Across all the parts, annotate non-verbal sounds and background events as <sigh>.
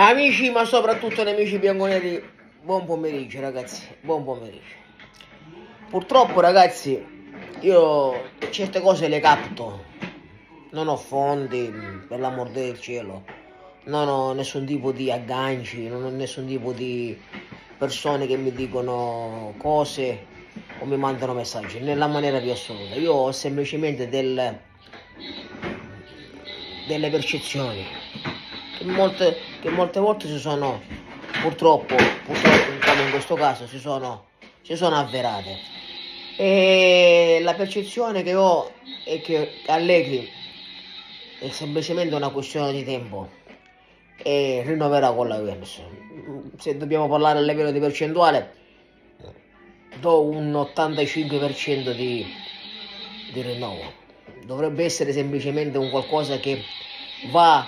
Amici, ma soprattutto nemici bianconeri, buon pomeriggio ragazzi, buon pomeriggio. Purtroppo ragazzi, io certe cose le capto, non ho fondi, per l'amor del cielo, non ho nessun tipo di agganci, non ho nessun tipo di persone che mi dicono cose o mi mandano messaggi, nella maniera più assoluta. Io ho semplicemente del, delle percezioni che molte, che molte volte si sono, purtroppo, purtroppo, come in questo caso, si sono, si sono avverate. E la percezione che ho è che Allegri è semplicemente una questione di tempo e rinnoverà con la Juventus. Se dobbiamo parlare a livello di percentuale, do un 85% di, di rinnovo. Dovrebbe essere semplicemente un qualcosa che va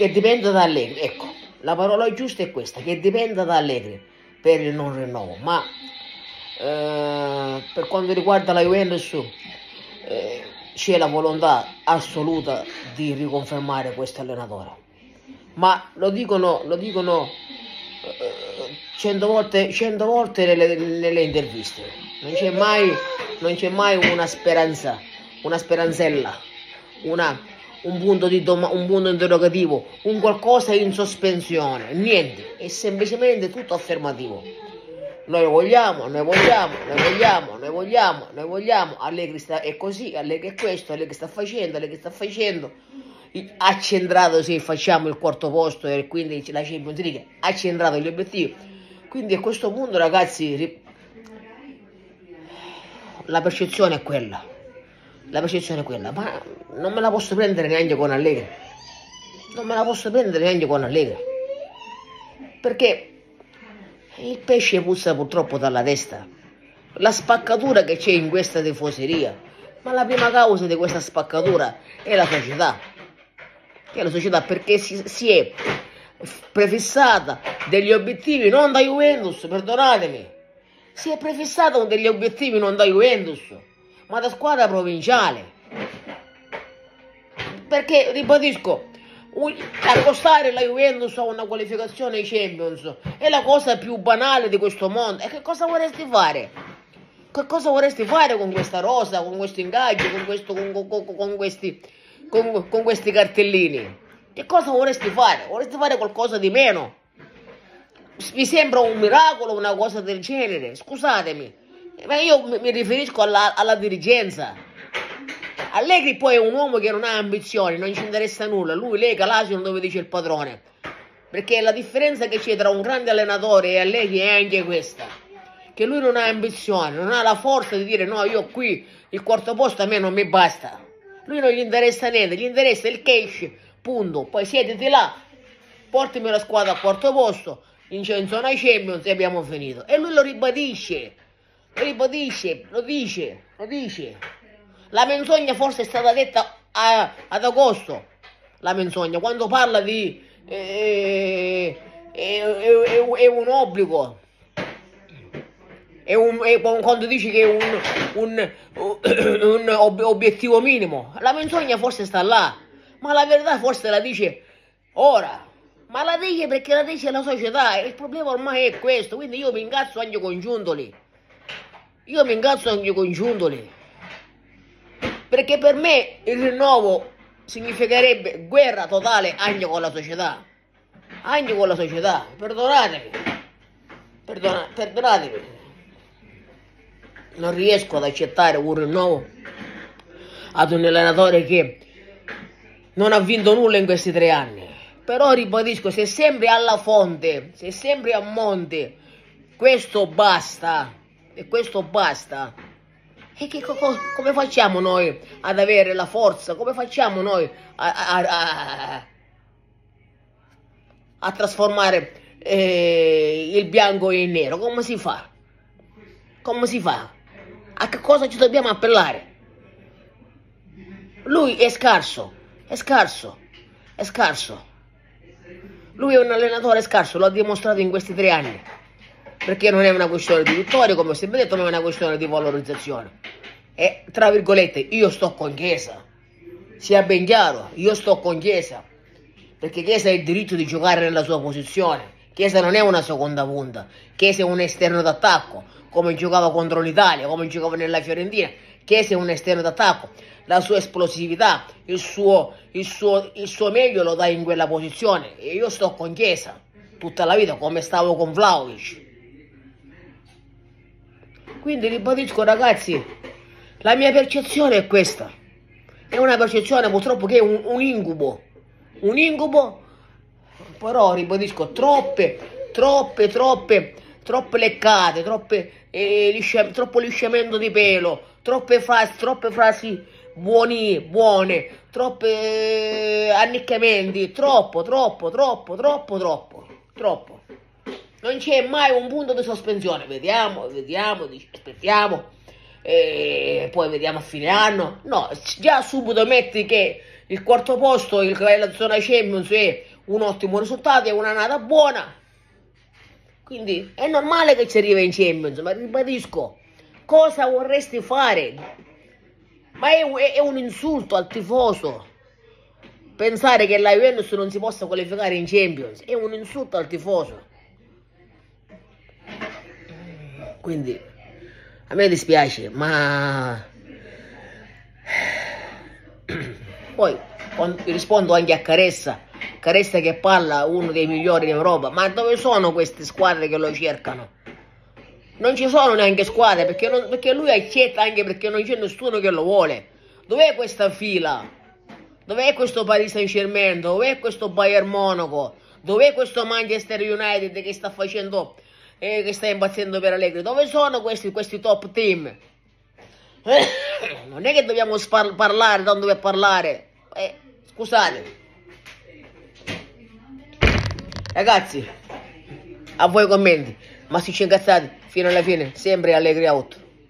che dipenda da Allegri, ecco, la parola giusta è questa, che dipenda da Allegri per il non rinnovo, ma eh, per quanto riguarda la Juventus eh, c'è la volontà assoluta di riconfermare questo allenatore, ma lo dicono, lo dicono eh, cento volte, cento volte nelle, nelle interviste, non c'è mai, non c'è mai una speranza, una speranzella, una un punto, di doma- un punto interrogativo, un qualcosa in sospensione, niente, è semplicemente tutto affermativo. Noi vogliamo, noi vogliamo, noi vogliamo, noi vogliamo, noi vogliamo, Allegri sta, è così, Allegri è questo, Allegri sta facendo, Allegri sta facendo. Accentrato se facciamo il quarto posto e quindi la Champions League, accentrato gli obiettivi. Quindi a questo punto ragazzi la percezione è quella la percezione è quella, ma non me la posso prendere neanche con Allegri. Non me la posso prendere neanche con Allegri. Perché il pesce puzza purtroppo dalla testa. La spaccatura che c'è in questa tifoseria, ma la prima causa di questa spaccatura è la società. È la società perché si, si è prefissata degli obiettivi non da Juventus, perdonatemi. Si è prefissata degli obiettivi non da Juventus ma da squadra provinciale. Perché, ribadisco, accostare la Juventus a una qualificazione ai Champions è la cosa più banale di questo mondo. E che cosa vorresti fare? Che cosa vorresti fare con questa rosa, con questo ingaggio, con, questo, con, con, con questi, con, questi cartellini? Che cosa vorresti fare? Vorresti fare qualcosa di meno? Vi sembra un miracolo una cosa del genere? Scusatemi. Ma io mi riferisco alla, alla dirigenza. Allegri poi è un uomo che non ha ambizioni, non ci interessa nulla. Lui lega l'asino dove dice il padrone. Perché la differenza che c'è tra un grande allenatore e Allegri è anche questa. Che lui non ha ambizioni, non ha la forza di dire no, io qui il quarto posto a me non mi basta. Lui non gli interessa niente, gli interessa il cash, punto. Poi siediti là, portami la squadra al quarto posto, in zona Champions e abbiamo finito. E lui lo ribadisce. Ribadisce, lo dice, lo dice. La menzogna forse è stata detta a, ad agosto, la menzogna, quando parla di... Eh, è, è, è, un obbligo. È un, è, quando dici che è un, un, un obiettivo minimo. La menzogna forse sta là, ma la verità forse la dice ora. Ma la dice perché la dice la società. Il problema ormai è questo, quindi io mi ingazzo anche con Giuntoli. Io mi ingazzo anche con Giuntoli. Perché per me il rinnovo significherebbe guerra totale anche con la società. Anche con la società. Perdonatemi. Perdona, perdonatemi. Non riesco ad accettare un rinnovo ad un allenatore che non ha vinto nulla in questi tre anni. Però ribadisco, se sempre alla fonte, se sempre a monte, questo basta e questo basta. E che, co, come facciamo noi ad avere la forza? Come facciamo noi a, a, a, a trasformare eh, il bianco in nero? Come si fa? Come si fa? A che cosa ci dobbiamo appellare? Lui è scarso, è scarso, è scarso. Lui è un allenatore scarso, lo ha dimostrato in questi tre anni perché non è una questione di vittoria, come ho sempre detto, non è una questione di valorizzazione. E tra virgolette, io sto con Chiesa, sia ben chiaro, io sto con Chiesa, perché Chiesa ha il diritto di giocare nella sua posizione. Chiesa non è una seconda punta, Chiesa è un esterno d'attacco, come giocava contro l'Italia, come giocava nella Fiorentina. Chiesa è un esterno d'attacco, la sua esplosività, il suo, il, suo, il suo meglio lo dà in quella posizione. E io sto con Chiesa tutta la vita, come stavo con Vlaovic. Quindi ribadisco ragazzi, la mia percezione è questa. È una percezione purtroppo che è un, un incubo. Un incubo, però ribadisco, troppe, troppe, troppe, troppe leccate, troppe, eh, liscia, troppo lisciamento di pelo, troppe frasi, troppe frasi buoni, buone, troppe eh, anniccamenti, troppo, troppo, troppo, troppo, troppo, troppo. Non c'è mai un punto di sospensione, vediamo, vediamo, aspettiamo, e poi vediamo a fine anno. No, già subito metti che il quarto posto, il la zona Champions è un ottimo risultato, è una nata buona. Quindi è normale che ci arrivi in Champions, ma ribadisco, cosa vorresti fare? Ma è, è, è un insulto al tifoso. Pensare che la Juventus non si possa qualificare in Champions è un insulto al tifoso. Quindi a me dispiace, ma <clears throat> poi rispondo anche a Caressa, Caressa che parla uno dei migliori d'Europa, ma dove sono queste squadre che lo cercano? Non ci sono neanche squadre perché, non, perché lui accetta anche perché non c'è nessuno che lo vuole. Dov'è questa fila? Dov'è questo Paris Saint Germain? Dov'è questo Bayern Monaco? Dov'è questo Manchester United che sta facendo eh, che sta impazzendo per Allegri. Dove sono questi, questi top team? Eh, non è che dobbiamo parlare tanto per parlare. Eh, scusate. Ragazzi, a voi commenti. Ma se ci incazzate fino alla fine, sempre Allegri out.